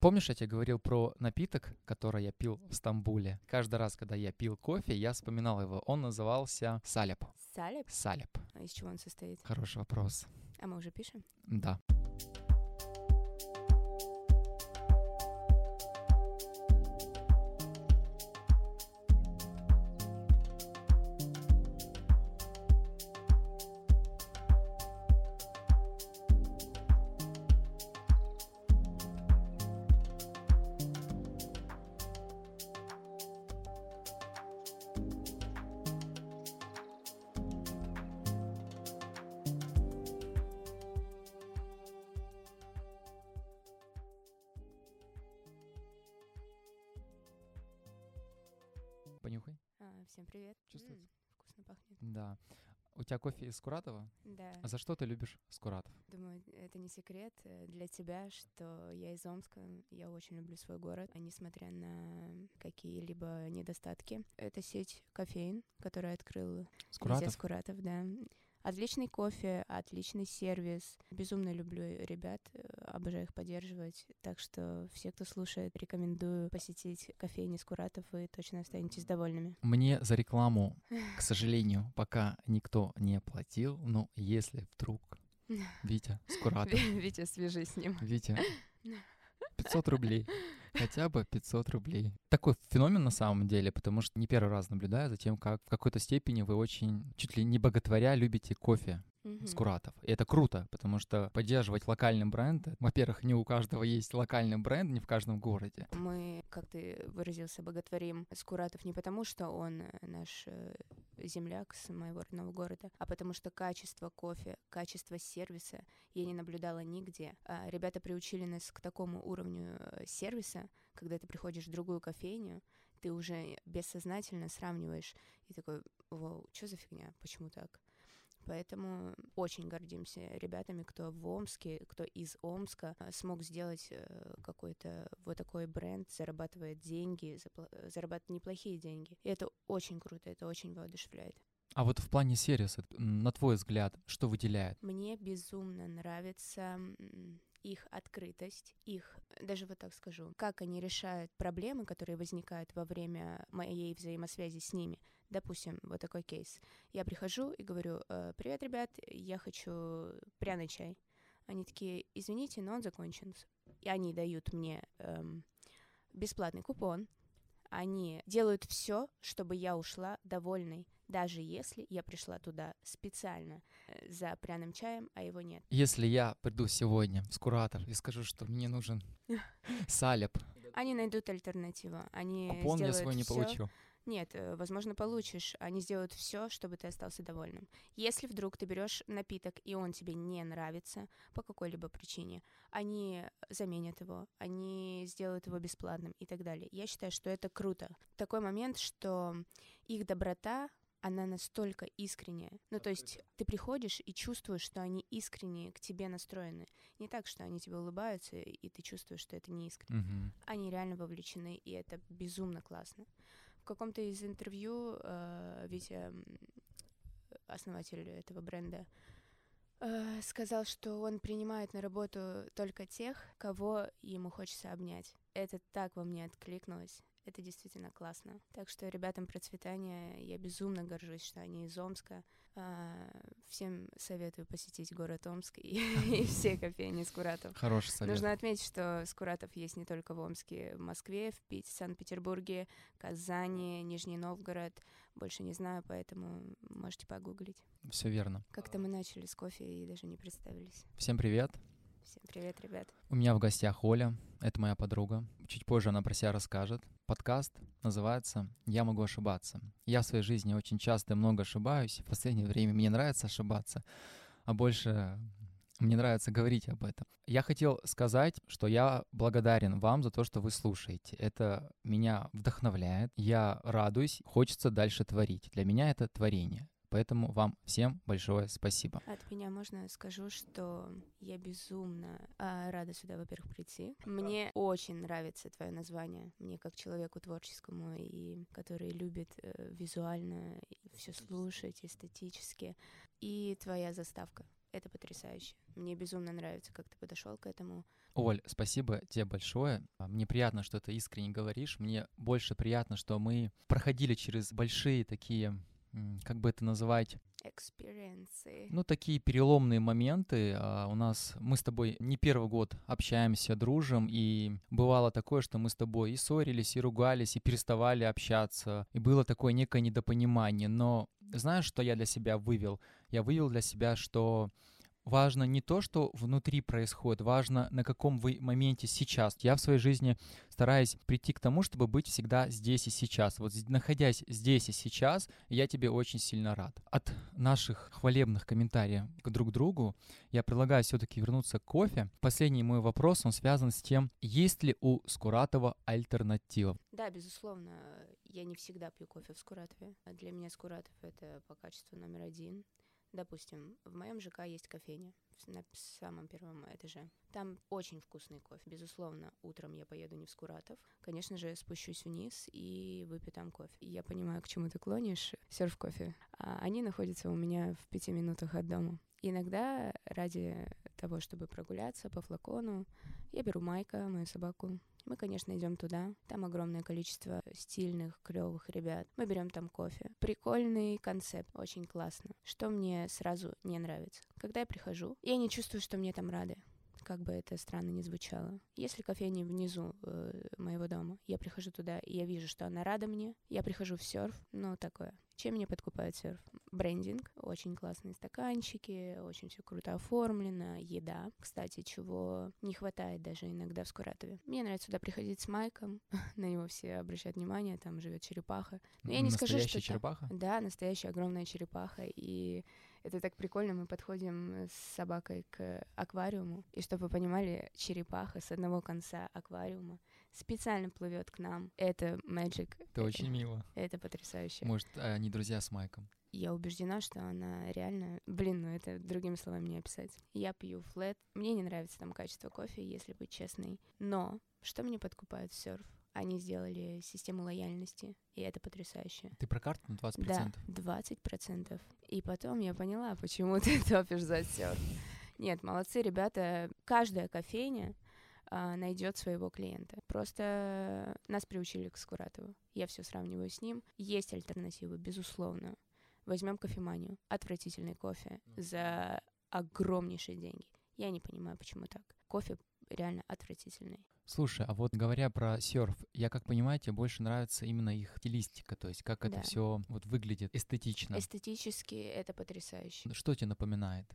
Помнишь, я тебе говорил про напиток, который я пил в Стамбуле? Каждый раз, когда я пил кофе, я вспоминал его. Он назывался салеп. Салеп? Салеп. А из чего он состоит? Хороший вопрос. А мы уже пишем? Да. Кофе из Скуратова? Да. А за что ты любишь Скуратов? Думаю, это не секрет э, для тебя, что я из Омска, я очень люблю свой город, а несмотря на какие-либо недостатки. Это сеть кофеин, которая открыл Скуратов? Скуратов, да. Отличный кофе, отличный сервис. Безумно люблю ребят, э, обожаю их поддерживать. Так что все, кто слушает, рекомендую посетить кофейни Скуратов, вы точно останетесь довольными. Мне за рекламу, к сожалению, пока никто не платил, но если вдруг Витя Скуратов, Витя, свяжись с ним. Витя, 500 рублей. Хотя бы 500 рублей. Такой феномен на самом деле, потому что не первый раз наблюдаю за тем, как в какой-то степени вы очень, чуть ли не боготворя, любите кофе. Мгм. Скуратов. И это круто, потому что поддерживать локальный бренд, во-первых, не у каждого есть локальный бренд, не в каждом городе. Мы, как ты выразился, боготворим Скуратов не потому, что он э, наш э, земляк с моего родного города, а потому что качество кофе, качество сервиса я не наблюдала нигде. А ребята приучили нас к такому уровню э, сервиса, когда ты приходишь в другую кофейню, ты уже бессознательно сравниваешь и такой, вау, что за фигня, почему так? Поэтому очень гордимся ребятами, кто в Омске, кто из Омска э, смог сделать э, какой-то вот такой бренд, зарабатывает деньги, э, зарабатывает неплохие деньги. И это очень круто, это очень воодушевляет. А вот в плане сервиса, на твой взгляд, что выделяет? Мне безумно нравится их открытость, их, даже вот так скажу, как они решают проблемы, которые возникают во время моей взаимосвязи с ними. Допустим, вот такой кейс. Я прихожу и говорю, «Э, привет, ребят, я хочу пряный чай. Они такие, извините, но он закончен. И они дают мне эм, бесплатный купон. Они делают все, чтобы я ушла довольной, даже если я пришла туда специально э, за пряным чаем, а его нет. Если я приду сегодня в Скуратов и скажу, что мне нужен салеп, Они найдут альтернативу. Они купон я свой не всё- получу. Нет, э, возможно, получишь. Они сделают все, чтобы ты остался довольным. Если вдруг ты берешь напиток, и он тебе не нравится по какой-либо причине, они заменят его, они сделают его бесплатным и так далее. Я считаю, что это круто. Такой момент, что их доброта она настолько искренняя. Ну, то есть ты приходишь и чувствуешь, что они искренне к тебе настроены. Не так, что они тебе улыбаются, и ты чувствуешь, что это не искренне. Мгм. Они реально вовлечены, и это безумно классно. В каком-то из интервью э, Витя, основатель этого бренда, э, сказал, что он принимает на работу только тех, кого ему хочется обнять. Это так во мне откликнулось. Это действительно классно. Так что ребятам процветания я безумно горжусь, что они из Омска. А, Всем советую посетить город Омск и, и все кофейни Скуратов. Хороший совет. Нужно отметить, что Скуратов есть не только в Омске, в Москве, в Пите, Санкт-Петербурге, Казани, Нижний Новгород. Больше не знаю, поэтому можете погуглить. Все верно. Как-то мы начали с кофе и даже не представились. Всем привет. Всем привет, ребят. У меня в гостях Оля, это моя подруга. Чуть позже она про себя расскажет. Подкаст называется «Я могу ошибаться». Я в своей жизни очень часто и много ошибаюсь. В последнее время мне нравится ошибаться, а больше мне нравится говорить об этом. Я хотел сказать, что я благодарен вам за то, что вы слушаете. Это меня вдохновляет. Я радуюсь, хочется дальше творить. Для меня это творение. Поэтому вам всем большое спасибо. От меня можно скажу, что я безумно а, рада сюда, во-первых, прийти. Мне очень нравится твое название. Мне как человеку творческому и который любит э, визуально все слушать, эстетически. И твоя заставка. Это потрясающе. Мне безумно нравится, как ты подошел к этому. Оль, спасибо тебе большое. Мне приятно, что ты искренне говоришь. Мне больше приятно, что мы проходили через большие такие, как бы это называть, experience ы. Ну, такие переломные моменты. А, у нас мы с тобой не первый год общаемся, дружим, и бывало такое, что мы с тобой и ссорились, и ругались, и переставали общаться, и было такое некое недопонимание. Но знаешь, что я для себя вывел? Я вывел для себя, что важно не то, что внутри происходит, важно на каком вы моменте сейчас. Я в своей жизни стараюсь прийти к тому, чтобы быть всегда здесь и сейчас. Вот находясь здесь и сейчас, я тебе очень сильно рад. От наших хвалебных комментариев к друг другу я предлагаю все-таки вернуться к кофе. Последний мой вопрос, он связан с тем, есть ли у Скуратова альтернатива? Да, безусловно. Я не всегда пью кофе в Скуратове. Для меня Скуратов — это по качеству номер один. Допустим, в моем ЖК есть кофейня на самом первом этаже. Там очень вкусный кофе. Безусловно, утром я поеду не в Скуратов. Конечно же, спущусь вниз и выпью там кофе. Я понимаю, к чему ты клонишь. Серф кофе. А они находятся у меня в пяти минутах от дома. Иногда ради того, чтобы прогуляться по флакону, я беру Майка, мою собаку, мы, конечно, идем туда. Там огромное количество стильных, клевых ребят. Мы берем там кофе. Прикольный концепт, очень классно. Что мне сразу не нравится? Когда я прихожу, я не чувствую, что мне там рады как бы это странно не звучало. Если кофейня внизу э, моего дома, я прихожу туда, и я вижу, что она рада мне, я прихожу в серф, ну, такое. Чем меня подкупает серф? Брендинг, очень классные стаканчики, очень все круто оформлено, еда, кстати, чего не хватает даже иногда в Скуратове. Мне нравится сюда приходить с Майком, на него все обращают внимание, там живет черепаха. Но я не скажу, что черепаха? Да, настоящая огромная черепаха, и это так прикольно, мы подходим с собакой к аквариуму, и чтобы вы понимали, черепаха с одного конца аквариума специально плывет к нам. Это magic. Это очень мило. Это потрясающе. Может, они друзья с Майком? Я убеждена, что она реально... Блин, ну это другими словами не описать. Я пью флет. Мне не нравится там качество кофе, если быть честной. Но что мне подкупает серф? Они сделали систему лояльности, и это потрясающе. Ты про карту на 20%? Да, 20%. И потом я поняла, почему ты топишь за серф. Нет, молодцы ребята. Каждая кофейня найдет своего клиента. Просто нас приучили к Скуратову. Я все сравниваю с ним. Есть альтернативы, безусловно. Возьмем кофеманию. Отвратительный кофе за огромнейшие деньги. Я не понимаю, почему так. Кофе реально отвратительный. Слушай, а вот говоря про серф, я как понимаю, тебе больше нравится именно их стилистика, то есть как да. это все вот выглядит эстетично. Эстетически это потрясающе. Что тебе напоминает?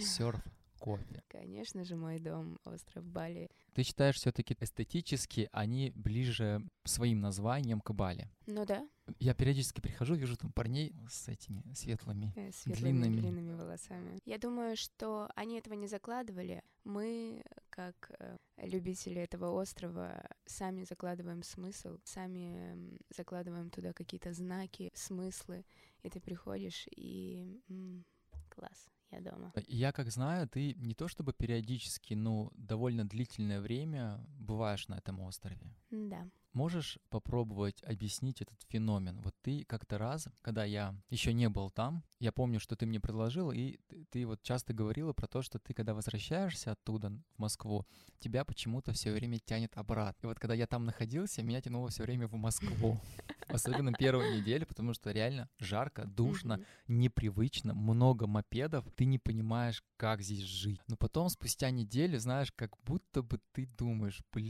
Серф, кофе. Конечно же, мой дом, остров Бали. Ты считаешь, все-таки эстетически они ближе своим названием к Бали? Ну да. Я периодически прихожу, вижу там парней с этими светлыми, э, светлыми длинными. длинными волосами. Я думаю, что они этого не закладывали. Мы, как э, любители этого острова, сами закладываем смысл, сами закладываем туда какие-то знаки, смыслы. И ты приходишь и... М- класс я дома. Я как знаю, ты не то чтобы периодически, но довольно длительное время бываешь на этом острове. Да. Можешь попробовать объяснить этот феномен? Вот ты как-то раз, когда я еще не был там, я помню, что ты мне предложил, и ты, ты вот часто говорила про то, что ты, когда возвращаешься оттуда в Москву, тебя почему-то все время тянет обратно. И вот когда я там находился, меня тянуло все время в Москву. Особенно первую неделю, потому что реально жарко, душно, непривычно, много мопедов, ты не понимаешь, как здесь жить. Но потом, спустя неделю, знаешь, как будто бы ты думаешь, блин,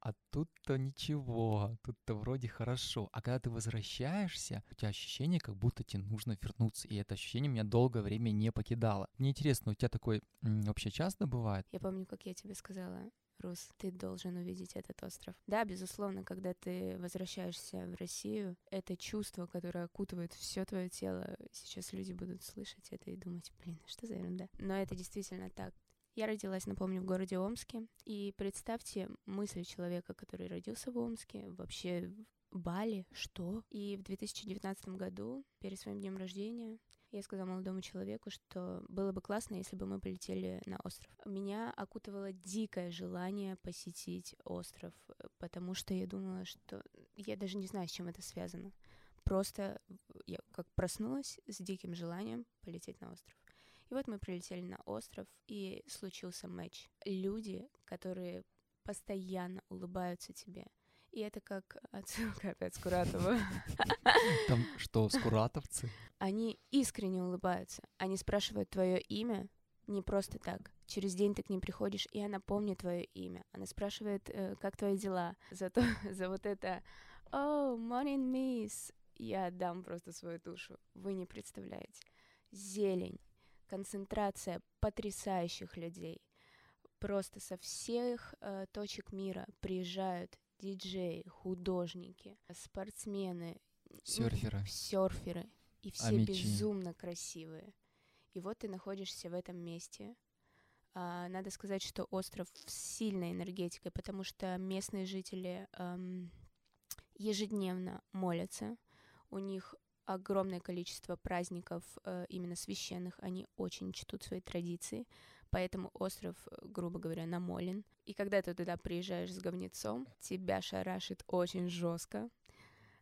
а тут-то ничего, тут-то вроде хорошо. А когда ты возвращаешься, у тебя ощущение, как будто тебе нужно вернуться. И это ощущение меня долгое время не покидало. Мне интересно, у тебя такое вообще часто бывает? Я помню, как я тебе сказала, Рус, ты должен увидеть этот остров. Да, безусловно, когда ты возвращаешься в Россию, это чувство, которое окутывает все твое тело. Сейчас люди будут слышать это и думать, блин, что за ерунда. Но это действительно так. Я родилась, напомню, в городе Омске. И представьте мысль человека, который родился в Омске, вообще Бали, что? И в 2019 году, перед своим днем рождения, я сказала молодому человеку, что было бы классно, если бы мы полетели на остров. Меня окутывало дикое желание посетить остров, потому что я думала, что... Я даже не знаю, с чем это связано. Просто я как проснулась с диким желанием полететь на остров. И вот мы прилетели на остров, и случился матч. Люди, которые постоянно улыбаются тебе. И это как отсылка опять Скуратова. Там что, скуратовцы? Они искренне улыбаются. Они спрашивают твое имя не просто так. Через день ты к ним приходишь, и она помнит твое имя. Она спрашивает, э, как твои дела. За, то, за вот это «Oh, morning, miss!» Я отдам просто свою душу. Вы не представляете. Зелень, концентрация потрясающих людей. Просто со всех э, точек мира приезжают диджеи, художники, спортсмены, Серферы. серферы, и все Амичи. безумно красивые. И вот ты находишься в этом месте. А, надо сказать, что остров с сильной энергетикой, потому что местные жители ам, ежедневно молятся. У них огромное количество праздников э, именно священных. Они очень чтут свои традиции. Поэтому остров, э, грубо говоря, намолен. И когда ты туда приезжаешь с говнецом, тебя шарашит очень жестко.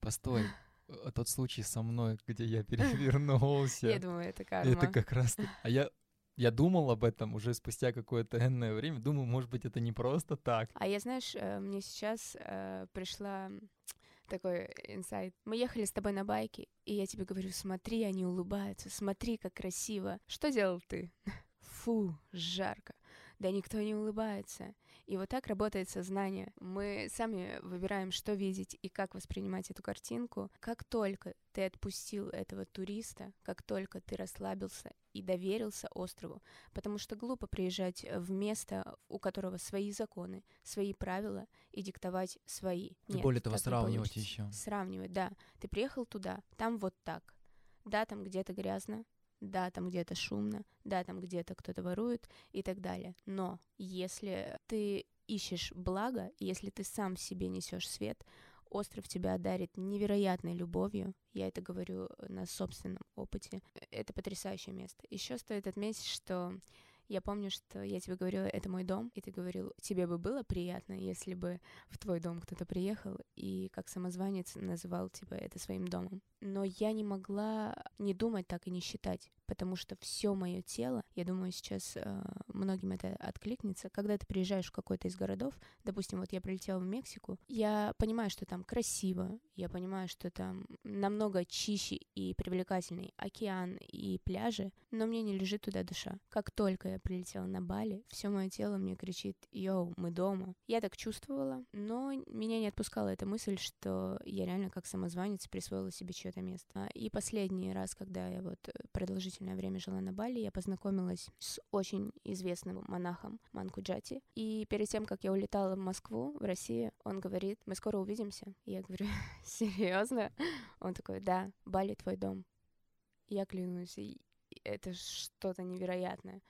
Постой. э, Тот случай со мной, где я перевернулся. Я думаю, это карма. Это как раз... А я, я думал об этом уже спустя какое-то энное время. Думаю, может быть, это не просто так. А я, знаешь, мне сейчас э, пришла такой инсайт. Мы ехали с тобой на байке, и я тебе говорю, смотри, они улыбаются, смотри, как красиво. Что делал ты? Фу, жарко. Да никто не улыбается. И вот так работает сознание. Мы сами выбираем, что видеть и как воспринимать эту картинку. Как только ты отпустил этого туриста, как только ты расслабился и доверился острову, потому что глупо приезжать в место, у которого свои законы, свои правила и диктовать свои. Нет, более того, сравнивать еще. Сравнивать, да. Ты приехал туда, там вот так. Да, там где-то грязно, да, там где-то шумно, да, там где-то кто-то ворует и так далее. Но если ты ищешь благо, если ты сам себе несешь свет, остров тебя одарит невероятной любовью. Я это говорю на собственном опыте. Это потрясающее место. Еще стоит отметить, что я помню, что я тебе говорила, это мой дом, и ты говорил, тебе бы было приятно, если бы в твой дом кто-то приехал и как самозванец называл типа это своим домом. Но я не могла не думать так и не считать, потому что все мое тело, я думаю, сейчас э, многим это откликнется, когда ты приезжаешь в какой-то из городов, допустим, вот я прилетела в Мексику, я понимаю, что там красиво, я понимаю, что там намного чище и привлекательный океан и пляжи, но мне не лежит туда душа. Как только я прилетела на Бали, все мое тело мне кричит, йоу, мы дома. Я так чувствовала, но меня не отпускала эта мысль, что я реально как самозванец присвоила себе чье-то место. А, И последний раз, когда я вот э, продолжительное время жила на Бали, я познакомилась с очень известным монахом Манкуджати. И перед тем, как я улетала в Москву, в Россию, он говорит, мы скоро увидимся. И я говорю, серьезно? Он такой, да, Бали твой дом. Я клянусь, это что-то невероятное.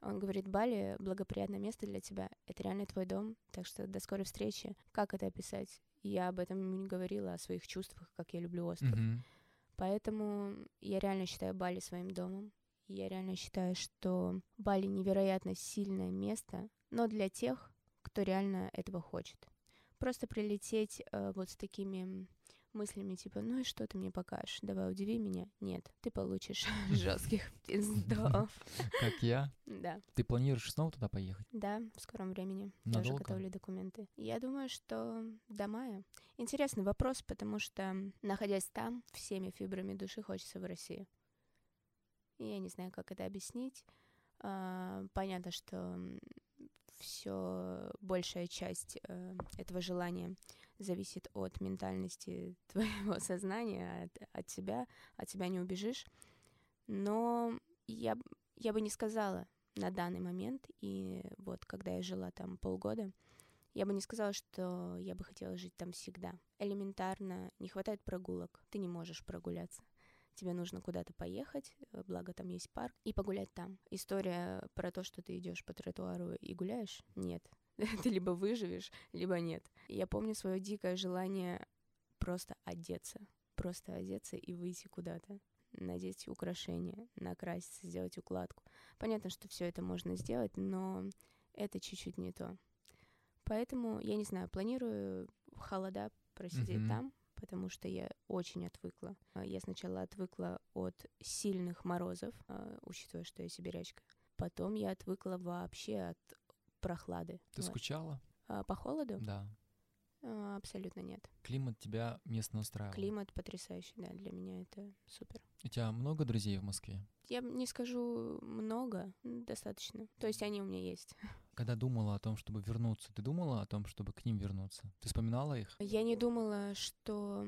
Он говорит, Бали — благоприятное место для тебя. Это реально твой дом, так что до скорой встречи. Как это описать? Я об этом ему не говорила, о своих чувствах, как я люблю остров. Мгм. Поэтому я реально считаю Бали своим домом. И Я реально считаю, что Бали невероятно сильное место, но для тех, кто реально этого хочет. Просто прилететь э, вот с такими мыслями типа, ну и что ты мне покажешь? Давай удиви меня. Нет, ты получишь жестких пиздов. Как я. Да, Ты планируешь снова туда поехать? да, в скором времени. Надолго? готовлю документы. Я думаю, что до мая. Интересный вопрос, потому что, находясь там, всеми фибрами души хочется в Россию. Я не знаю, как это объяснить. А, Понятно, что все большая часть э, этого желания зависит от ментальности твоего сознания, от, от себя, от себя не убежишь. Но я, я бы не сказала на данный момент, и вот когда я жила там полгода, я бы не сказала, что я бы хотела жить там всегда. Элементарно не хватает прогулок, ты не можешь прогуляться. Тебе нужно куда-то поехать, э, благо там есть парк, и погулять там. История про то, что ты идешь по тротуару и гуляешь, нет. Ты либо выживешь, либо нет. Я помню свое дикое желание просто одеться. Просто одеться и выйти куда-то. Надеть украшения, накраситься, сделать укладку. Понятно, что все это можно сделать, но это чуть-чуть не то. Поэтому, я не знаю, планирую холода просидеть Мгм. там, потому что я очень отвыкла. А, Я сначала отвыкла от сильных морозов, а, учитывая, что я сибирячка. Потом я отвыкла вообще от прохлады. Ты Вот. скучала? А, По холоду? Да. А, Абсолютно нет. Климат тебя местно устраивал? Климат потрясающий, да, для меня это супер. У тебя много друзей в Москве? Я не скажу много, достаточно. То есть они у меня есть. Когда думала о том, чтобы вернуться, ты думала о том, чтобы к ним вернуться? Ты вспоминала их? Я не думала, что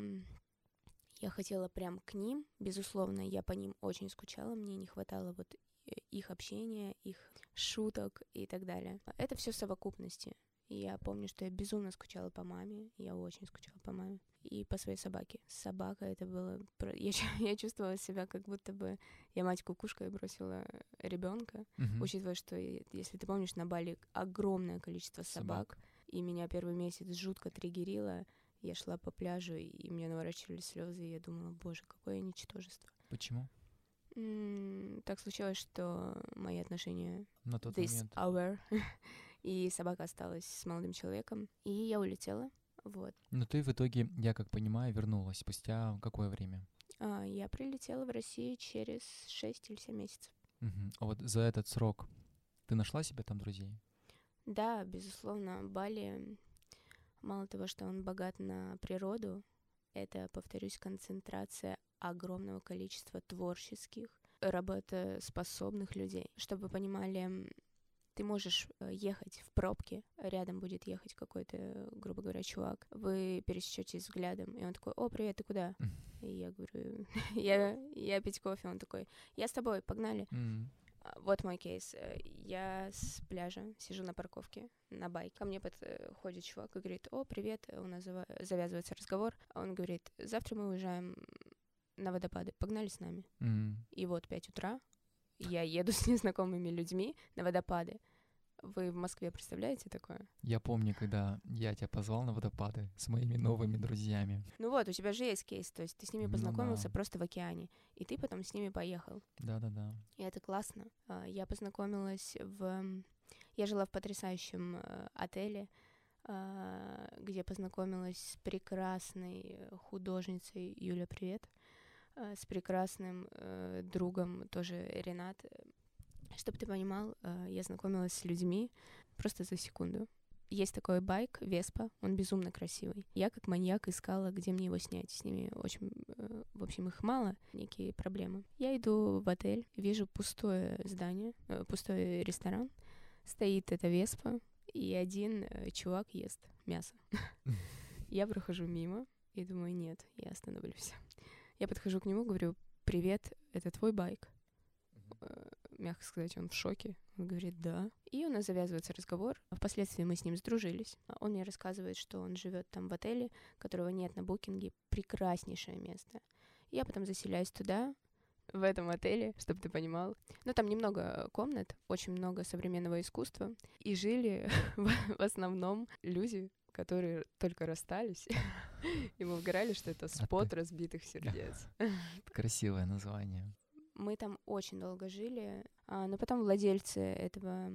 я хотела прям к ним. Безусловно, я по ним очень скучала. Мне не хватало вот э, их общения, их шуток и так далее. Это все совокупности. И Я помню, что я безумно скучала по маме. Я очень скучала по маме. И по своей собаке. Собака это было... Я, я чувствовала себя, как будто бы я мать кукушка и бросила ребенка. Мгм. Учитывая, что, если ты помнишь, на Бали огромное количество собак, Собак. и меня первый месяц жутко триггерило. Я шла по пляжу, и мне наворачивались слезы, и я думала, боже, какое ничтожество. Почему? М, Так случилось, что мои отношения На тот this момент. hour, и собака осталась с молодым человеком, и я улетела. Вот. Но ты в итоге, я как понимаю, вернулась спустя какое время? А, Я прилетела в Россию через 6 или 7 месяцев. Мгм. А вот за этот срок ты нашла себе там друзей? Да, безусловно, Бали, мало того, что он богат на природу, это, повторюсь, концентрация огромного количества творческих, работоспособных людей. Чтобы вы понимали, ты можешь э, ехать в пробке, рядом будет ехать какой-то, грубо говоря, чувак. Вы пересечетесь взглядом, и он такой, о, привет, ты куда? И я говорю, я, я пить кофе. Он такой, я с тобой, погнали. А, Вот мой кейс. Э, Я с пляжа сижу на парковке на байк. Ко мне подходит чувак и говорит, о, привет, у нас завязывается разговор. А Он говорит, завтра мы уезжаем на водопады, погнали с нами. М. И вот 5 утра я еду с незнакомыми людьми на водопады. Вы в Москве представляете такое? Я помню, когда я тебя позвал на водопады с моими новыми друзьями. Ну вот, у тебя же есть кейс, то есть ты с ними Ну познакомился да. просто в океане, и ты потом с ними поехал. Да-да-да. И это классно. А, Я познакомилась в... Я жила в потрясающем э, отеле, а, где познакомилась с прекрасной э, художницей Юля, привет, с прекрасным э, другом тоже Ренат. Чтобы ты понимал, э, я знакомилась с людьми просто за секунду. Есть такой байк, Веспа, он безумно красивый. Я как маньяк искала, где мне его снять. С ними очень, э, в общем, их мало, некие проблемы. Я иду в отель, вижу пустое здание, э, пустой ресторан. Стоит эта Веспа, и один э, чувак ест мясо. Я прохожу мимо и думаю, нет, я остановлюсь. Я подхожу к нему, говорю, привет, это твой байк? Э, Мягко сказать, он в шоке. Он говорит, да. И у нас завязывается разговор. Впоследствии мы с ним сдружились. Он мне рассказывает, что он живет там в отеле, которого нет на букинге. Прекраснейшее место. Я потом заселяюсь туда, в этом отеле, чтобы ты понимал. Ну, там немного комнат, очень много современного искусства. И жили в основном люди, которые только расстались. И мы угорали, что это спот разбитых сердец. Красивое название. Мы там очень долго жили, а, но потом владельцы этого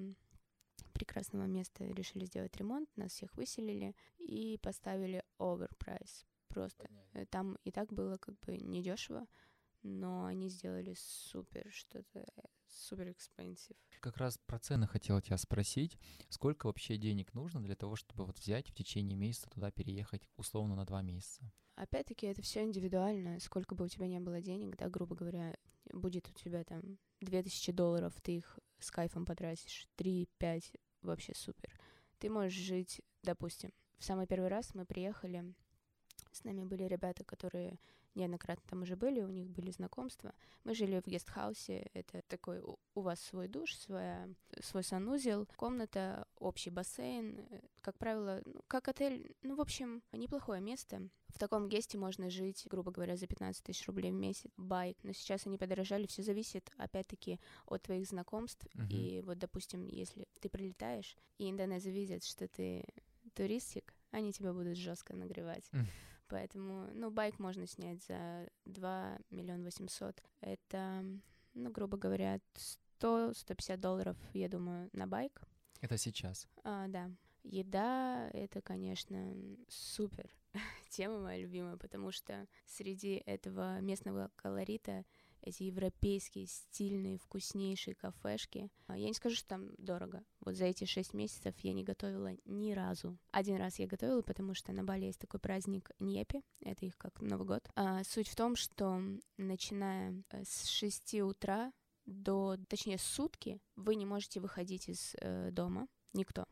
прекрасного места решили сделать ремонт, нас всех выселили и поставили оверпрайс. Просто Э, там и так было как бы недешево, но они сделали супер что-то супер экспенсив. Как раз про цены хотел тебя спросить. Сколько вообще денег нужно для того, чтобы вот взять в течение месяца туда переехать условно на два месяца? Опять-таки, это все индивидуально. Сколько бы у тебя не было денег, да, грубо говоря, будет у тебя там 2000 долларов, ты их с кайфом потратишь, 3-5, вообще супер. Ты можешь жить, допустим, в самый первый раз мы приехали, с нами были ребята, которые неоднократно там уже были, у них были знакомства. Мы жили в гестхаусе, это такой у, вас свой душ, своя, свой санузел, комната, общий бассейн, э, как правило, ну, как отель, ну, в общем, неплохое место. В таком гесте можно жить, грубо говоря, за 15 тысяч рублей в месяц. Байк. Но сейчас они подорожали, все зависит, опять-таки, от твоих знакомств. Мгм. И вот, допустим, если ты прилетаешь, и индонезы видят, что ты туристик, они тебя будут жестко нагревать. Поэтому, ну, байк можно снять за 2 миллиона 800. Это, ну, грубо говоря, 100-150 долларов, я думаю, на байк. Это сейчас. А, да. Еда — это, конечно, супер. тема моя любимая, потому что среди этого местного колорита эти европейские, стильные, вкуснейшие кафешки. А, я не скажу, что там дорого. Вот за эти шесть месяцев я не готовила ни разу. Один раз я готовила, потому что на Бали есть такой праздник Ньепи, это их как Новый год. А, суть в том, что начиная э, с 6 утра до, точнее, сутки вы не можете выходить из э, дома, никто.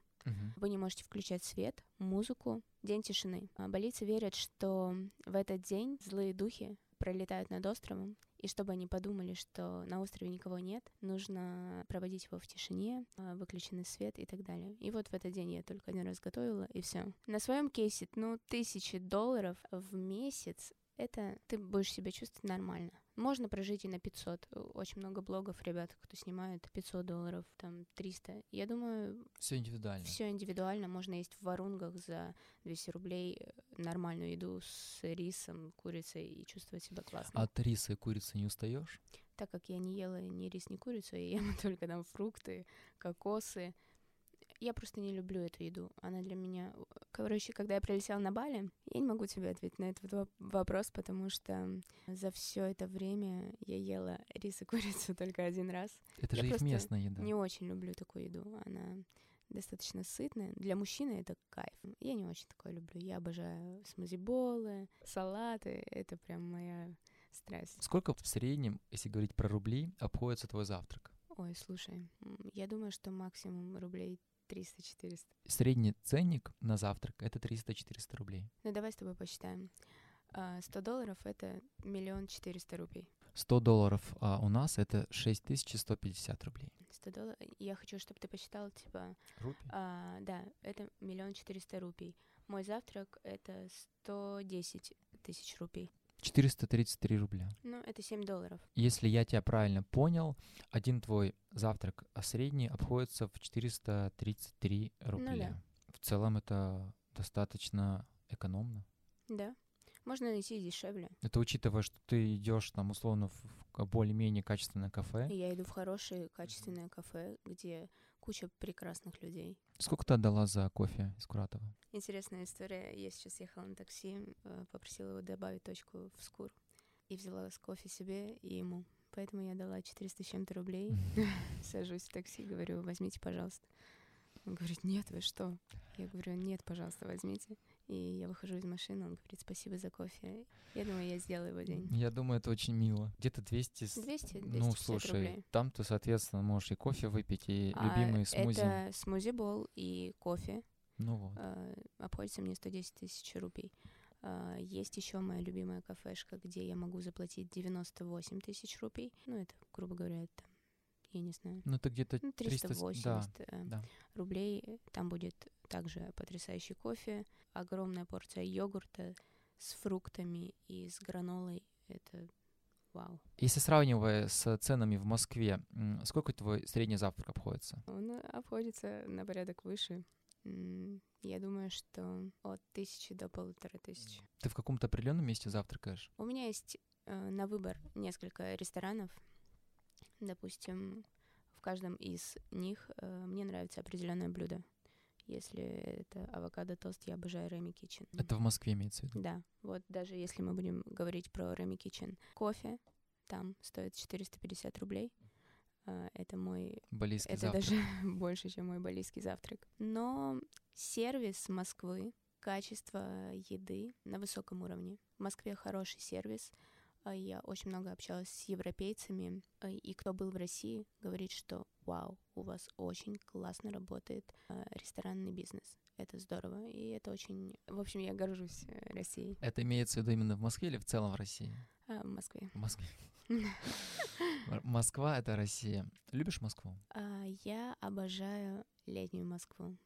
Вы не можете включать свет, музыку, день тишины. А болицы верят, что в этот день злые духи пролетают над островом, и чтобы они подумали, что на острове никого нет, нужно проводить его в тишине, а, выключенный свет и так далее. И вот в этот день я только один раз готовила, и все. На своем кейсе, ну, тысячи долларов в месяц это ты будешь себя чувствовать нормально. Можно прожить и на 500. Очень много блогов, ребят, кто снимает 500 долларов, там 300. Я думаю... Все индивидуально. Все индивидуально. Можно есть в Варунгах за 200 рублей э, нормальную еду с рисом, курицей и чувствовать себя классно. А от риса и курицы не устаешь? Так как я не ела ни рис, ни курицу, я ем только там фрукты, кокосы, я просто не люблю эту еду. Она для меня... Короче, когда я прилетела на Бали, я не могу тебе ответить на этот вопрос, потому что за все это время я ела рис и курицу только один раз. Это я же их местная еда. не очень люблю такую еду. Она достаточно сытная. Для мужчины это кайф. Я не очень такое люблю. Я обожаю смузи-болы, салаты. Это прям моя страсть. Сколько в среднем, если говорить про рубли, обходится твой завтрак? Ой, слушай, я думаю, что максимум рублей 300-400. Средний ценник на завтрак — это 300-400 рублей. Ну, давай с тобой посчитаем. 100 а, долларов — это миллион четыреста рупий. 100 долларов а у нас — это 6150 рублей. 100 долларов. Я хочу, чтобы ты посчитал, типа... Рупий? А, да, это миллион четыреста рупий. Мой завтрак — это 110 тысяч рупий. 433 рубля. Ну, это 7 долларов. Если я тебя правильно понял, один твой завтрак а средний обходится в 433 рубля. Ну, да. В целом это достаточно экономно. Да. Можно найти дешевле. Это учитывая, что ты идешь там условно в более-менее качественное кафе. Я иду в хорошее качественное кафе, где куча прекрасных людей. Сколько ты отдала за кофе из Куратова? Интересная история. Я сейчас ехала на такси, э, попросила его добавить точку в скур и взяла с кофе себе и ему. Поэтому я дала 400 с чем-то рублей. Сажусь в такси, говорю, возьмите, пожалуйста. Он говорит, нет, вы что? Я говорю, нет, пожалуйста, возьмите. И я выхожу из машины, он говорит, спасибо за кофе. Я думаю, я сделаю его день. Я думаю, это очень мило. Где-то 200... 200, Ну, слушай, рублей. там ты, соответственно, можешь и кофе выпить, и а любимые смузи. это смузи-бол и кофе. Ну вот. А, обходится мне 110 тысяч рублей. А, есть еще моя любимая кафешка, где я могу заплатить 98 тысяч рублей. Ну, это, грубо говоря, это я не знаю. Ну, это где-то ну, 380 да, э, да. рублей. Там будет также потрясающий кофе, огромная порция йогурта с фруктами и с гранолой. Это вау. Если сравнивая с ценами в Москве, сколько твой средний завтрак обходится? Он обходится на порядок выше. Я думаю, что от тысячи до полутора тысяч. Ты в каком-то определенном месте завтракаешь? У меня есть э, на выбор несколько ресторанов. Допустим, в каждом из них э, мне нравится определенное блюдо. Если это авокадо-тост, я обожаю Реми Кичен. Это в Москве имеется в виду? Да. Вот даже если мы будем говорить про Реми Кичен. Кофе там стоит 450 рублей. Uh, это мой... Балийский это завтрак. даже больше, чем мой балийский завтрак. Но сервис Москвы, качество еды на высоком уровне. В Москве хороший сервис. А, я очень много общалась с европейцами, а, и кто был в России, говорит, что вау, у вас очень классно работает а, ресторанный бизнес. Это здорово, и это очень... В общем, я горжусь э, Россией. Это имеется в виду именно в Москве или в целом в России? А, в Москве. В Москве. Москва — это Россия. Любишь Москву? Я обожаю летнюю Москву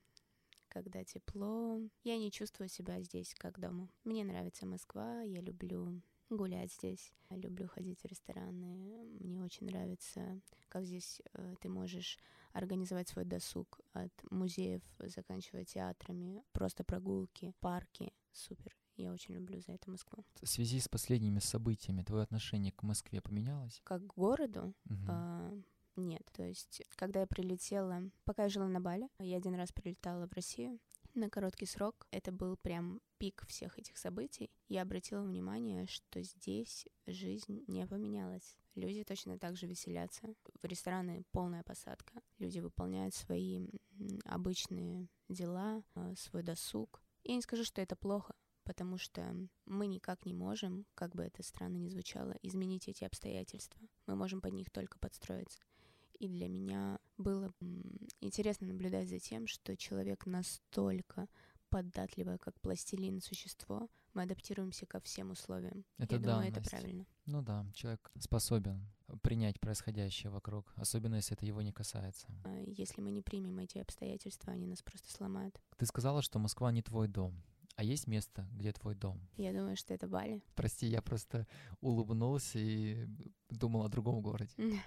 когда тепло. Я не чувствую себя здесь как дома. Мне нравится Москва, я люблю гулять здесь. Люблю ходить в рестораны. Мне очень нравится, как здесь э, ты можешь организовать свой досуг от музеев, заканчивая театрами, просто прогулки, парки. Супер. Я очень люблю за это Москву. В связи с последними событиями твое отношение к Москве поменялось? Как к городу? Угу. А, нет. То есть, когда я прилетела, пока я жила на Бали, я один раз прилетала в Россию, на короткий срок. Это был прям пик всех этих событий. Я обратила внимание, что здесь жизнь не поменялась. Люди точно так же веселятся. В рестораны полная посадка. Люди выполняют свои обычные дела, а, свой досуг. Я не скажу, что это плохо, потому что мы никак не можем, как бы это странно ни звучало, изменить эти обстоятельства. Мы можем под них только подстроиться. И для меня было интересно наблюдать за тем, что человек настолько податливое, как пластилин существо, мы адаптируемся ко всем условиям. Это Я да, думаю, это правильно. Ну да, человек способен принять происходящее вокруг, особенно если это его не касается. А Если мы не примем эти обстоятельства, они нас просто сломают. Ты сказала, что Москва не твой дом. А есть место, где твой дом? Я думаю, что это Бали. Прости, я просто улыбнулся и думал о другом городе.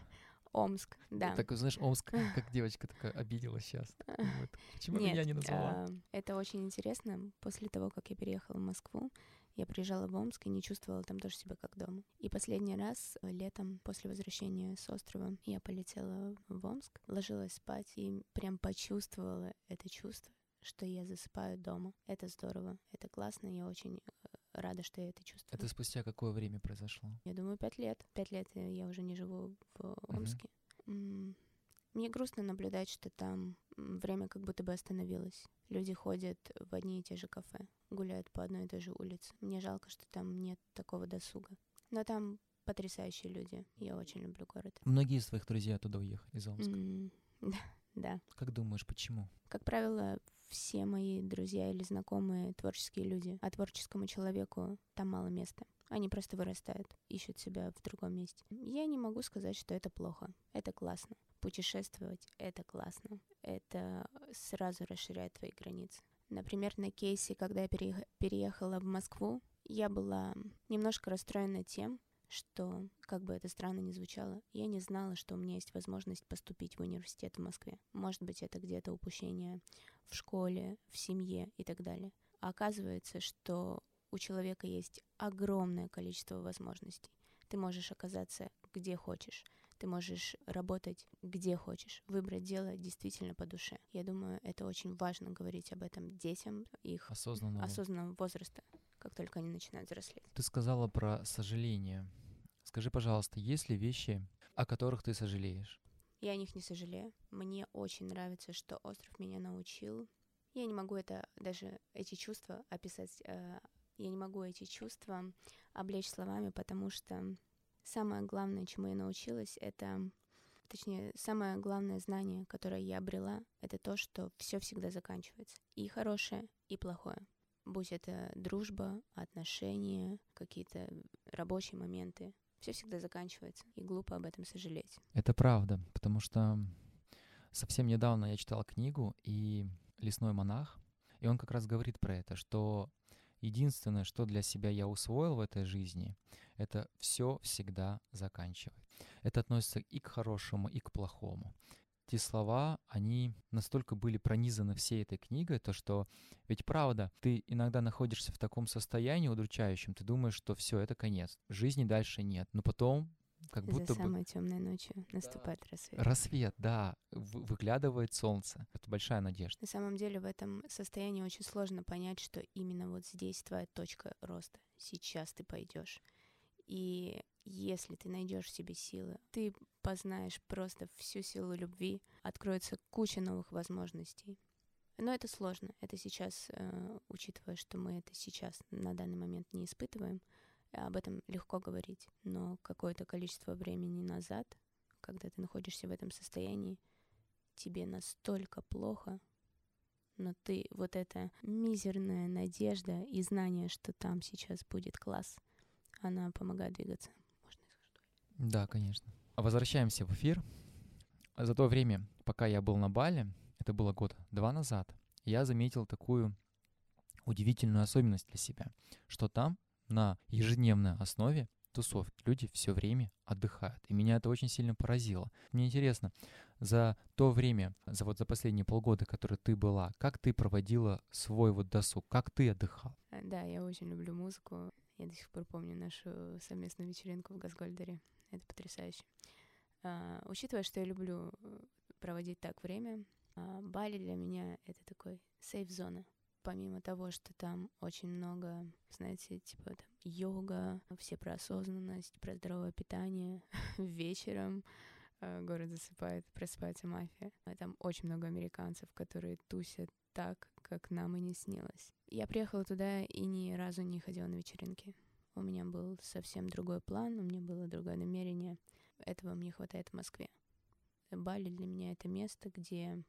Омск, да. Так, знаешь, Омск, как девочка такая обиделась сейчас. Вот. Почему Нет, меня не назвала? а, это очень интересно. После того, как я переехала в Москву, я приезжала в Омск и не чувствовала там тоже себя как дома. И последний раз э, летом, после возвращения с острова, я полетела в Омск, ложилась спать и прям почувствовала это чувство, что я засыпаю дома. Это здорово, это классно, я очень рада, что я это чувствую. Это спустя какое время произошло? Я думаю, пять лет. Пять лет я уже не живу в. Омске. М, Мне грустно наблюдать, что там время как будто бы остановилось. Люди ходят в одни и те же кафе, гуляют по одной и той же улице. Мне жалко, что там нет такого досуга. Но там потрясающие люди. Я очень люблю город. Многие из твоих друзей оттуда уехали, из Омска. М, Да, да. Как думаешь, почему? Как правило, все мои друзья или знакомые творческие люди, а творческому человеку там мало места. Они просто вырастают, ищут себя в другом месте. Я не могу сказать, что это плохо. Это классно. Путешествовать — это классно. Это сразу расширяет твои границы. Например, на кейсе, когда я переех- переехала в Москву, я была немножко расстроена тем, что, как бы это странно ни звучало, я не знала, что у меня есть возможность поступить в университет в Москве. Может быть, это где-то упущение в школе, в семье и так далее. А оказывается, что у человека есть огромное количество возможностей. Ты можешь оказаться где хочешь. Ты можешь работать где хочешь, выбрать дело действительно по душе. Я думаю, это очень важно говорить об этом детям их Осознанного. осознанного возраста, как только они начинают взрослеть. Ты сказала про сожаление. Скажи, пожалуйста, есть ли вещи, о которых ты сожалеешь? Я о них не сожалею. Мне очень нравится, что остров меня научил. Я не могу это даже эти чувства описать. э, Я не могу эти чувства облечь словами, потому что самое главное, чему я научилась, это, точнее, самое главное знание, которое я обрела, это то, что все всегда заканчивается. И хорошее, и плохое. Будь это дружба, отношения, какие-то рабочие моменты. Все всегда заканчивается, и глупо об этом сожалеть. Это правда, потому что совсем недавно я читал книгу и «Лесной монах», и он как раз говорит про это, что единственное, что для себя я усвоил в этой жизни, это все всегда заканчивает. Это относится и к хорошему, и к плохому. Эти слова, они настолько были пронизаны всей этой книгой, то что ведь правда, ты иногда находишься в таком состоянии удручающем, ты думаешь, что все, это конец, жизни дальше нет, но потом как будто За бы самой темной ночью наступает рассвет. Рассвет, да, выглядывает солнце. Это большая надежда. На самом деле в этом состоянии очень сложно понять, что именно вот здесь твоя точка роста. Сейчас ты пойдешь. И если ты найдешь себе силы, ты познаешь просто всю силу любви, откроется куча новых возможностей. Но это сложно. Это сейчас, э, учитывая, что мы это сейчас на данный момент не испытываем, об этом легко говорить. Но какое-то количество времени назад, когда ты находишься в этом состоянии, тебе настолько плохо, но ты вот эта мизерная надежда и знание, что там сейчас будет класс, она помогает двигаться. Да, конечно. Возвращаемся в эфир. За то время, пока я был на Бали, это было года два назад, я заметил такую удивительную особенность для себя, что там на ежедневной основе тусовки люди все время отдыхают. И меня это очень сильно поразило. Мне интересно, за то время, за вот за последние полгода, которые ты была, как ты проводила свой вот досуг, как ты отдыхал? А, Да, я очень люблю музыку. Я до сих пор помню нашу совместную вечеринку в Газгольдере. Это потрясающе. А, учитывая, что я люблю э, проводить так время, а, Бали для меня — это такой сейф-зона. помимо того, что там очень много, знаете, типа там йога, все про осознанность, про здоровое питание, вечером э, город засыпает, просыпается мафия. Там очень много американцев, которые тусят так, как нам и не снилось. Я приехала туда и ни разу не ходила на вечеринки. У меня был совсем другой план, у меня было другое намерение. Этого мне хватает в Москве. Бали для меня это место, где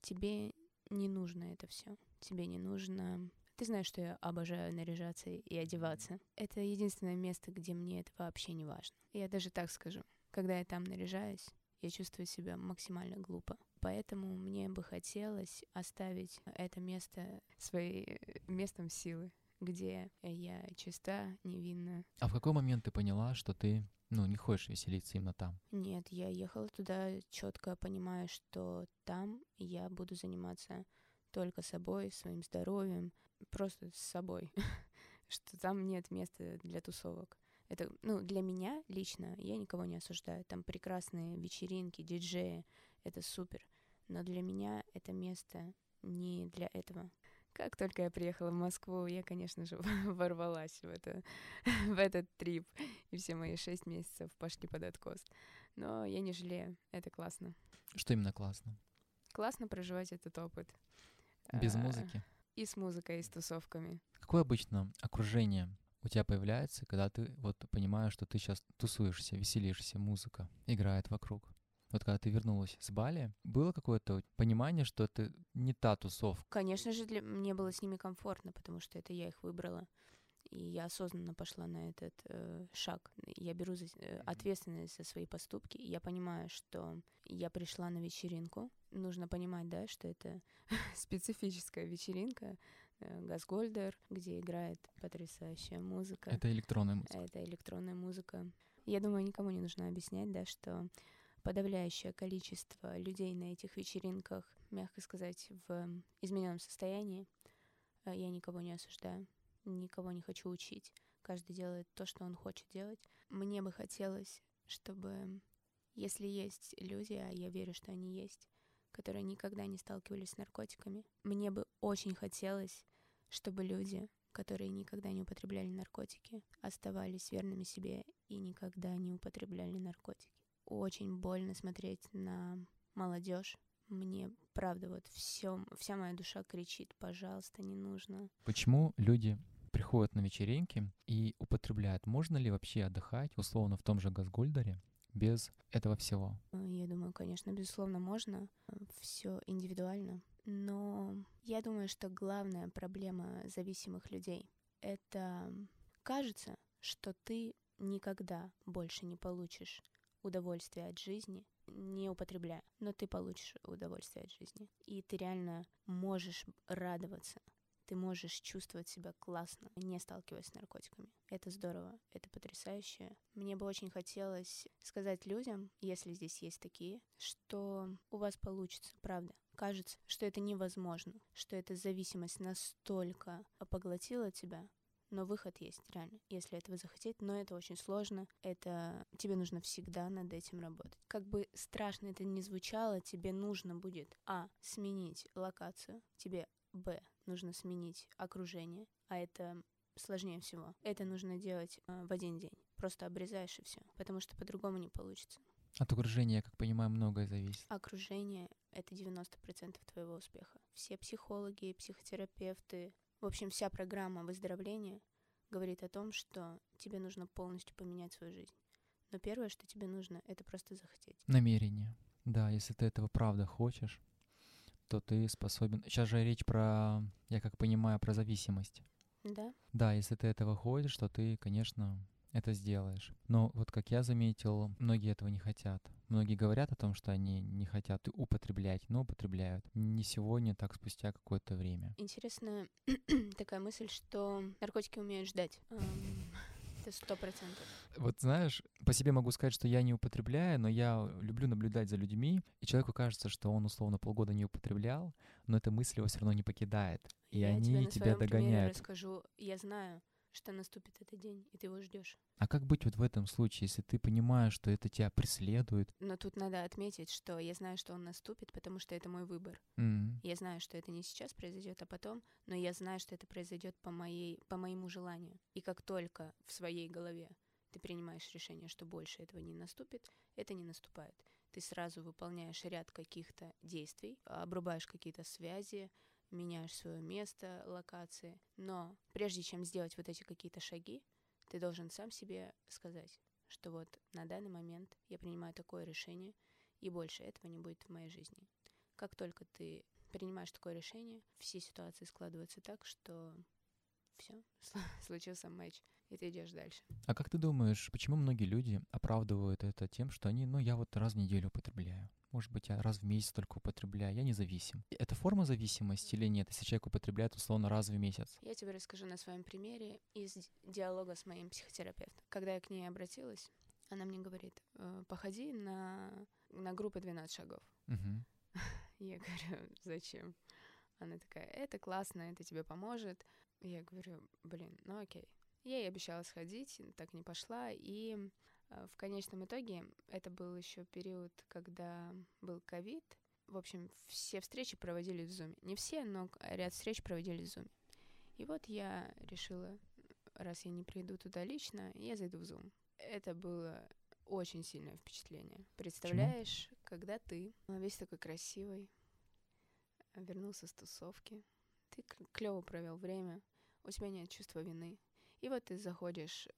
тебе не нужно это все. Тебе не нужно... Ты знаешь, что я обожаю наряжаться и одеваться. Это единственное место, где мне это вообще не важно. Я даже так скажу. Когда я там наряжаюсь, я чувствую себя максимально глупо. Поэтому мне бы хотелось оставить это место своим местом силы, где я чиста, невинна. А в какой момент ты поняла, что ты ну, не хочешь веселиться именно там? Нет, я ехала туда, четко понимая, что там я буду заниматься только собой, своим здоровьем, просто с собой, что там нет места для тусовок. Это, ну, для меня лично, я никого не осуждаю. Там прекрасные вечеринки, диджеи, это супер. Но для меня это место не для этого. Как только я приехала в Москву, я, конечно же, ворвалась в, это, в этот трип, и все мои шесть месяцев пошли под откос. Но я не жалею, это классно. Что именно классно? Классно проживать этот опыт. Без а, музыки? И с музыкой, и с тусовками. Какое обычно окружение у тебя появляется, когда ты вот понимаешь, что ты сейчас тусуешься, веселишься, музыка играет вокруг? Вот когда ты вернулась с Бали, было какое-то понимание, что это не та тусовка? Конечно же, для... мне было с ними комфортно, потому что это я их выбрала. И я осознанно пошла на этот э, шаг. Я беру за, э, ответственность за свои поступки. И я понимаю, что я пришла на вечеринку. Нужно понимать, да, что это специфическая вечеринка. Э, Газгольдер, где играет потрясающая музыка. Это электронная музыка. Это электронная музыка. Я думаю, никому не нужно объяснять, да, что подавляющее количество людей на этих вечеринках, мягко сказать, в измененном состоянии. Э, я никого не осуждаю, никого не хочу учить. Каждый делает то, что он хочет делать. Мне бы хотелось, чтобы, если есть люди, а я верю, что они есть, которые никогда не сталкивались с наркотиками, мне бы очень хотелось, чтобы люди, которые никогда не употребляли наркотики, оставались верными себе и никогда не употребляли наркотики очень больно смотреть на молодежь. Мне, правда, вот все, вся моя душа кричит, пожалуйста, не нужно. Почему люди приходят на вечеринки и употребляют? Можно ли вообще отдыхать, условно, в том же Газгольдере, без этого всего? Э, я думаю, конечно, безусловно, можно. Все индивидуально. Но я думаю, что главная проблема зависимых людей — это кажется, что ты никогда больше не получишь удовольствие от жизни, не употребляя, но ты получишь удовольствие от жизни. И ты реально можешь радоваться, ты можешь чувствовать себя классно, не сталкиваясь с наркотиками. Это здорово, это потрясающе. Мне бы очень хотелось сказать людям, если здесь есть такие, что у вас получится, правда. Кажется, что это невозможно, что эта зависимость настолько поглотила тебя, но выход есть, реально, если этого захотеть, но это очень сложно, это тебе нужно всегда над этим работать. Как бы страшно это ни звучало, тебе нужно будет, а, сменить локацию, тебе, б, нужно сменить окружение, а это сложнее всего. Это нужно делать э, в один день. Просто обрезаешь и все, потому что по-другому не получится. От окружения, я как понимаю, многое зависит. Окружение — это 90% твоего успеха. Все психологи, психотерапевты, в общем, вся программа выздоровления говорит о том, что тебе нужно полностью поменять свою жизнь. Но первое, что тебе нужно, это просто захотеть. Намерение. Да, если ты этого правда хочешь, то ты способен... Сейчас же речь про, я как понимаю, про зависимость. Да. Да, если ты этого хочешь, то ты, конечно, это сделаешь. Но вот как я заметил, многие этого не хотят. Многие говорят о том, что они не хотят употреблять, но употребляют. Не сегодня, так спустя какое-то время. Интересная такая мысль, что наркотики умеют ждать. Это сто процентов. Вот знаешь, по себе могу сказать, что я не употребляю, но я люблю наблюдать за людьми, и человеку кажется, что он условно полгода не употреблял, но эта мысль его все равно не покидает, и я они тебе тебя догоняют. расскажу, я знаю, что наступит этот день, и ты его ждешь. А как быть вот в этом случае, если ты понимаешь, что это тебя преследует? Но тут надо отметить, что я знаю, что он наступит, потому что это мой выбор. М, Я знаю, что это не сейчас произойдет, а потом, но я знаю, что это произойдет по, моей, по моему желанию. И как только в своей голове ты принимаешь решение, что больше этого не наступит, это не наступает. Ты сразу выполняешь ряд каких-то действий, обрубаешь какие-то связи, меняешь свое место, локации. Но прежде чем сделать вот эти какие-то шаги, ты должен сам себе сказать, что вот на данный момент я принимаю такое решение, и больше этого не будет в моей жизни. Как только ты принимаешь такое решение, все ситуации складываются так, что все, случился матч, и ты идешь дальше. А как ты думаешь, почему многие люди оправдывают это тем, что они, ну, я вот раз в неделю употребляю? Может быть, я раз в месяц только употребляю, я независим. Это форма зависимости или нет, если человек употребляет условно раз в месяц? Я тебе расскажу на своем примере из ди- диалога с моим психотерапевтом. Когда я к ней обратилась, она мне говорит, «Э, походи на, на группы 12 шагов. Мгм. Я говорю, зачем? Она такая, это классно, это тебе поможет. Я говорю, блин, ну окей. Я ей обещала сходить, так не пошла. И в конечном итоге это был еще период, когда был ковид. В общем, все встречи проводили в Zoom. Не все, но к- ряд встреч проводили в Zoom. И вот я решила, раз я не приду туда лично, я зайду в Zoom. Это было очень сильное впечатление. Представляешь, когда ты э, весь такой красивый, э, вернулся с тусовки, ты клево провел время, у тебя нет чувства вины. И вот ты заходишь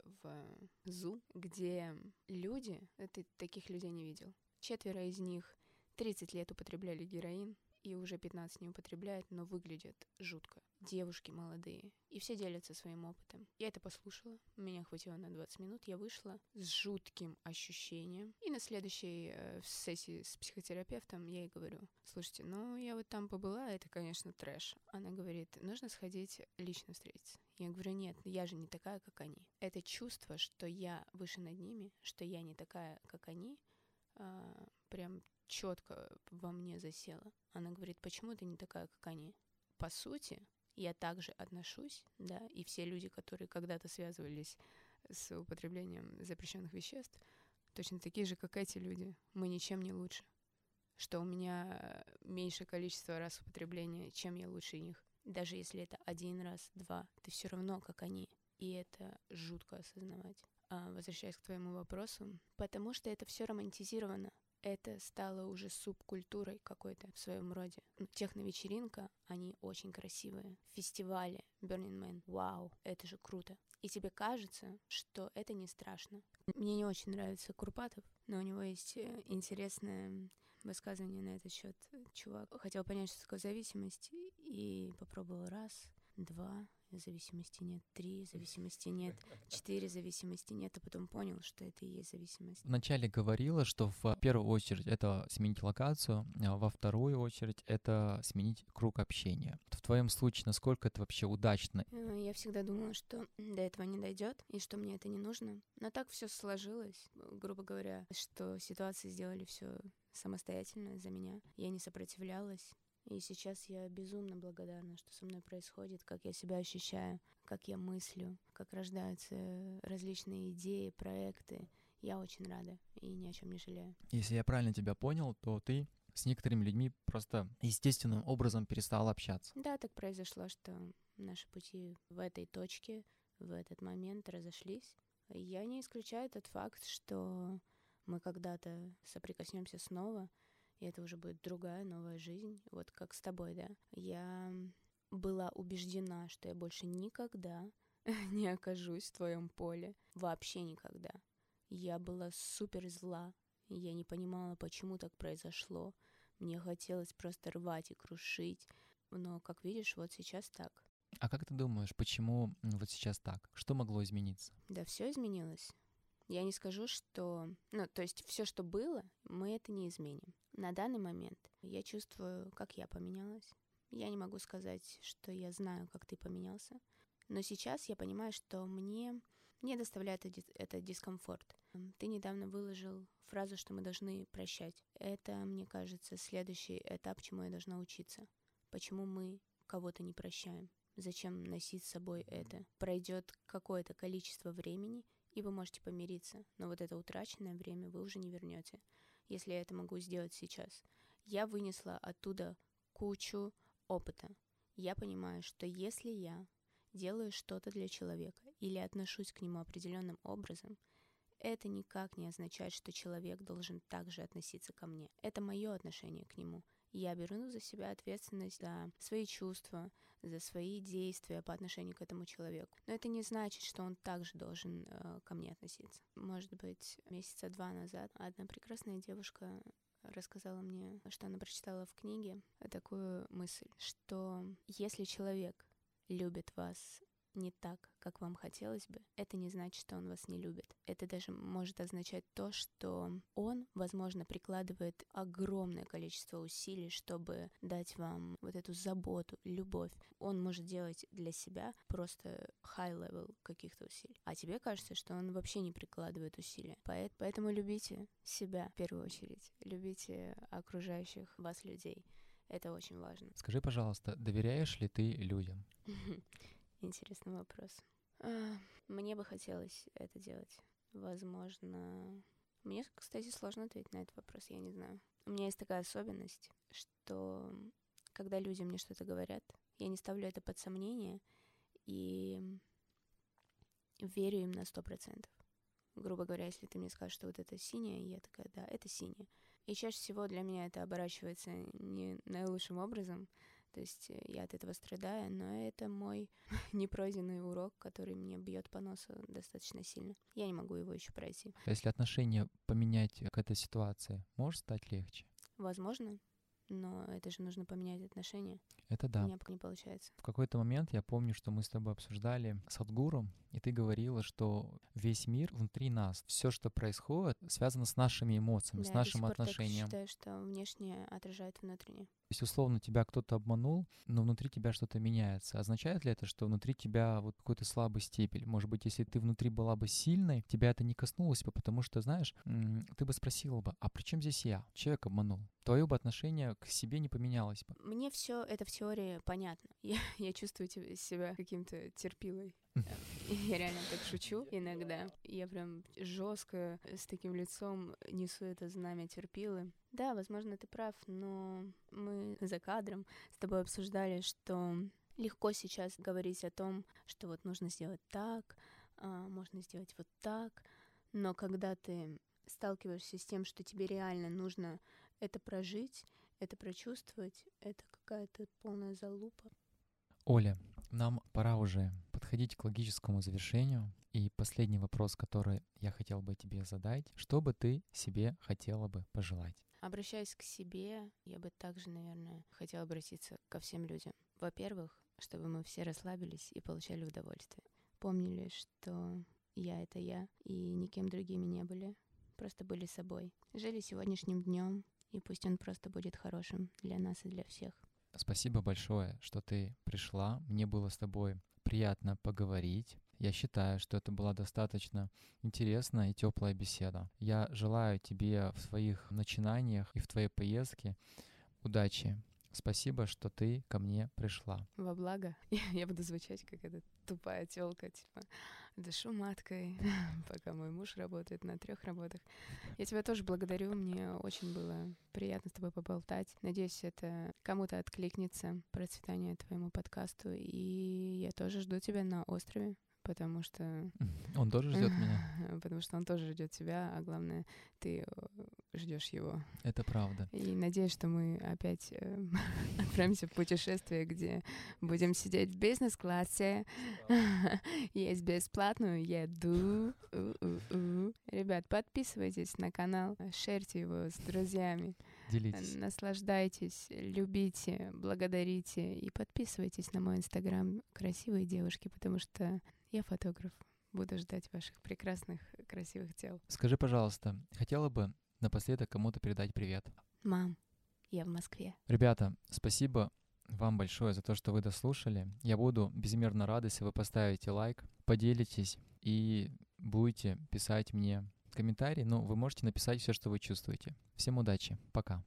Zoom, где люди, ты таких людей не видел. Четверо из них 30 лет употребляли героин, и уже 15 не употребляют, но выглядят жутко. Девушки молодые. И все делятся своим опытом. Я это послушала. Меня хватило на 20 минут. Я вышла с жутким ощущением. И на следующей э, сессии с психотерапевтом я ей говорю, слушайте, ну я вот там побыла, это, конечно, трэш. Она говорит, нужно сходить лично встретиться. Я говорю, нет, я же не такая, как они. Это чувство, что я выше над ними, что я не такая, как они, а, прям четко во мне засела. Она говорит, почему ты не такая, как они? По сути, я также отношусь, да, и все люди, которые когда-то связывались с употреблением запрещенных веществ, точно такие же, как эти люди. Мы ничем не лучше. Что у меня меньше количество раз употребления, чем я лучше них. Даже если это один раз, два, ты все равно как они. И это жутко осознавать. А, возвращаясь к твоему вопросу, потому что это все романтизировано это стало уже субкультурой какой-то в своем роде. Ну, Техновечеринка, они очень красивые. Фестивали, Burning Man, вау, это же круто. И тебе кажется, что это не страшно. Мне не очень нравится Курпатов, но у него есть э, интересное высказывание на этот счет. Чувак хотел понять, что такое зависимость, и попробовал раз, два, зависимости нет, три зависимости нет, четыре зависимости нет, а потом понял, что это и есть зависимость. Вначале говорила, что в первую очередь это сменить локацию, а во вторую очередь это сменить круг общения. В твоем случае, насколько это вообще удачно? Э, Я всегда думала, что до этого не дойдет и что мне это не нужно. Но так все сложилось, грубо говоря, что ситуации сделали все самостоятельно за меня. Я не сопротивлялась. И сейчас я безумно благодарна, что со мной происходит, как я себя ощущаю, как я мыслю, как рождаются различные идеи, проекты. Я очень рада и ни о чем не жалею. Если я правильно тебя понял, то ты с некоторыми людьми просто естественным образом перестал общаться. Да, так произошло, что наши пути в этой точке, в этот момент разошлись. Я не исключаю тот факт, что мы когда-то соприкоснемся снова, и это уже будет другая новая жизнь, вот как с тобой, да. Я была убеждена, что я больше никогда не окажусь в твоем поле, вообще никогда. Я была супер зла, я не понимала, почему так произошло. Мне хотелось просто рвать и крушить, но, как видишь, вот сейчас так. А как ты думаешь, почему вот сейчас так? Что могло измениться? Да, все изменилось. Я не скажу, что... Ну, то есть все, что было, мы это не изменим. На данный момент я чувствую, как я поменялась. Я не могу сказать, что я знаю, как ты поменялся. Но сейчас я понимаю, что мне не доставляет это, дискомфорт. Ты недавно выложил фразу, что мы должны прощать. Это, мне кажется, следующий этап, чему я должна учиться. Почему мы кого-то не прощаем. Зачем носить с собой это? Пройдет какое-то количество времени, и вы можете помириться, но вот это утраченное время вы уже не вернете, если я это могу сделать сейчас. Я вынесла оттуда кучу опыта. Я понимаю, что если я делаю что-то для человека или отношусь к нему определенным образом, это никак не означает, что человек должен также относиться ко мне. Это мое отношение к нему. Я беру за себя ответственность за свои чувства, за свои действия по отношению к этому человеку. Но это не значит, что он также должен э, ко мне относиться. Может быть, месяца два назад одна прекрасная девушка рассказала мне, что она прочитала в книге такую мысль, что если человек любит вас не так, как вам хотелось бы, это не значит, что он вас не любит. Это даже может означать то, что он, возможно, прикладывает огромное количество усилий, чтобы дать вам вот эту заботу, любовь. Он может делать для себя просто high-level каких-то усилий. А тебе кажется, что он вообще не прикладывает усилия. Поэтому любите себя в первую очередь. Любите окружающих вас людей. Это очень важно. Скажи, пожалуйста, доверяешь ли ты людям? Интересный вопрос. А, мне бы хотелось это делать. Возможно... Мне, кстати, сложно ответить на этот вопрос, я не знаю. У меня есть такая особенность, что когда люди мне что-то говорят, я не ставлю это под сомнение и верю им на сто процентов. Грубо говоря, если ты мне скажешь, что вот это синее, я такая, да, это синее. И чаще всего для меня это оборачивается не наилучшим образом, то есть э, я от этого страдаю, но это мой непройденный урок, который мне бьет по носу достаточно сильно. Я не могу его еще пройти. А если отношение поменять к этой ситуации, может стать легче? Возможно, но это же нужно поменять отношения. Это да. У меня пока не получается. В какой-то момент я помню, что мы с тобой обсуждали Садгуру, и ты говорила, что весь мир внутри нас, все, что происходит, связано с нашими эмоциями, да, с нашим отношением. Я считаю, что внешнее отражает внутреннее. Если условно тебя кто-то обманул, но внутри тебя что-то меняется, означает ли это, что внутри тебя вот какой-то слабый стебель? Может быть, если ты внутри была бы сильной, тебя это не коснулось бы, потому что, знаешь, ты бы спросила бы, а при чем здесь я? Человек обманул. Твое бы отношение к себе не поменялось бы. Мне все это в теории понятно. Я, я чувствую себя каким-то терпилой. Я реально так шучу иногда. Я прям жестко с таким лицом несу это знамя терпилы. Да, возможно, ты прав, но мы за кадром с тобой обсуждали, что легко сейчас говорить о том, что вот нужно сделать так, а, можно сделать вот так, но когда ты сталкиваешься с тем, что тебе реально нужно это прожить, это прочувствовать, это какая-то полная залупа. Оля, нам пора уже подходить к логическому завершению. И последний вопрос, который я хотел бы тебе задать. Что бы ты себе хотела бы пожелать? Обращаясь к себе, я бы также, наверное, хотела обратиться ко всем людям. Во-первых, чтобы мы все расслабились и получали удовольствие. Помнили, что я — это я, и никем другими не были, просто были собой. Жили сегодняшним днем, и пусть он просто будет хорошим для нас и для всех. Спасибо большое, что ты пришла. Мне было с тобой приятно поговорить. Я считаю, что это была достаточно интересная и теплая беседа. Я желаю тебе в своих начинаниях и в твоей поездке удачи. Спасибо, что ты ко мне пришла. Во благо. Я буду звучать как эта тупая телка, типа дышу маткой, пока мой муж работает на трех работах. Я тебя тоже благодарю, мне очень было приятно с тобой поболтать. Надеюсь, это кому-то откликнется, процветание твоему подкасту, и я тоже жду тебя на острове потому что... Он тоже ждет меня. Потому что он тоже ждет тебя, а главное, ты ждешь его. Это правда. И надеюсь, что мы опять э, отправимся в путешествие, где будем сидеть в бизнес-классе, есть бесплатную еду. Ребят, подписывайтесь на канал, шерьте его с друзьями. Делитесь. Наслаждайтесь, любите, благодарите и подписывайтесь на мой инстаграм «Красивые девушки», потому что я фотограф. Буду ждать ваших прекрасных, красивых тел. Скажи, пожалуйста, хотела бы напоследок кому-то передать привет? Мам, я в Москве. Ребята, спасибо вам большое за то, что вы дослушали. Я буду безмерно рад, если вы поставите лайк, поделитесь и будете писать мне комментарий. Ну, вы можете написать все, что вы чувствуете. Всем удачи. Пока.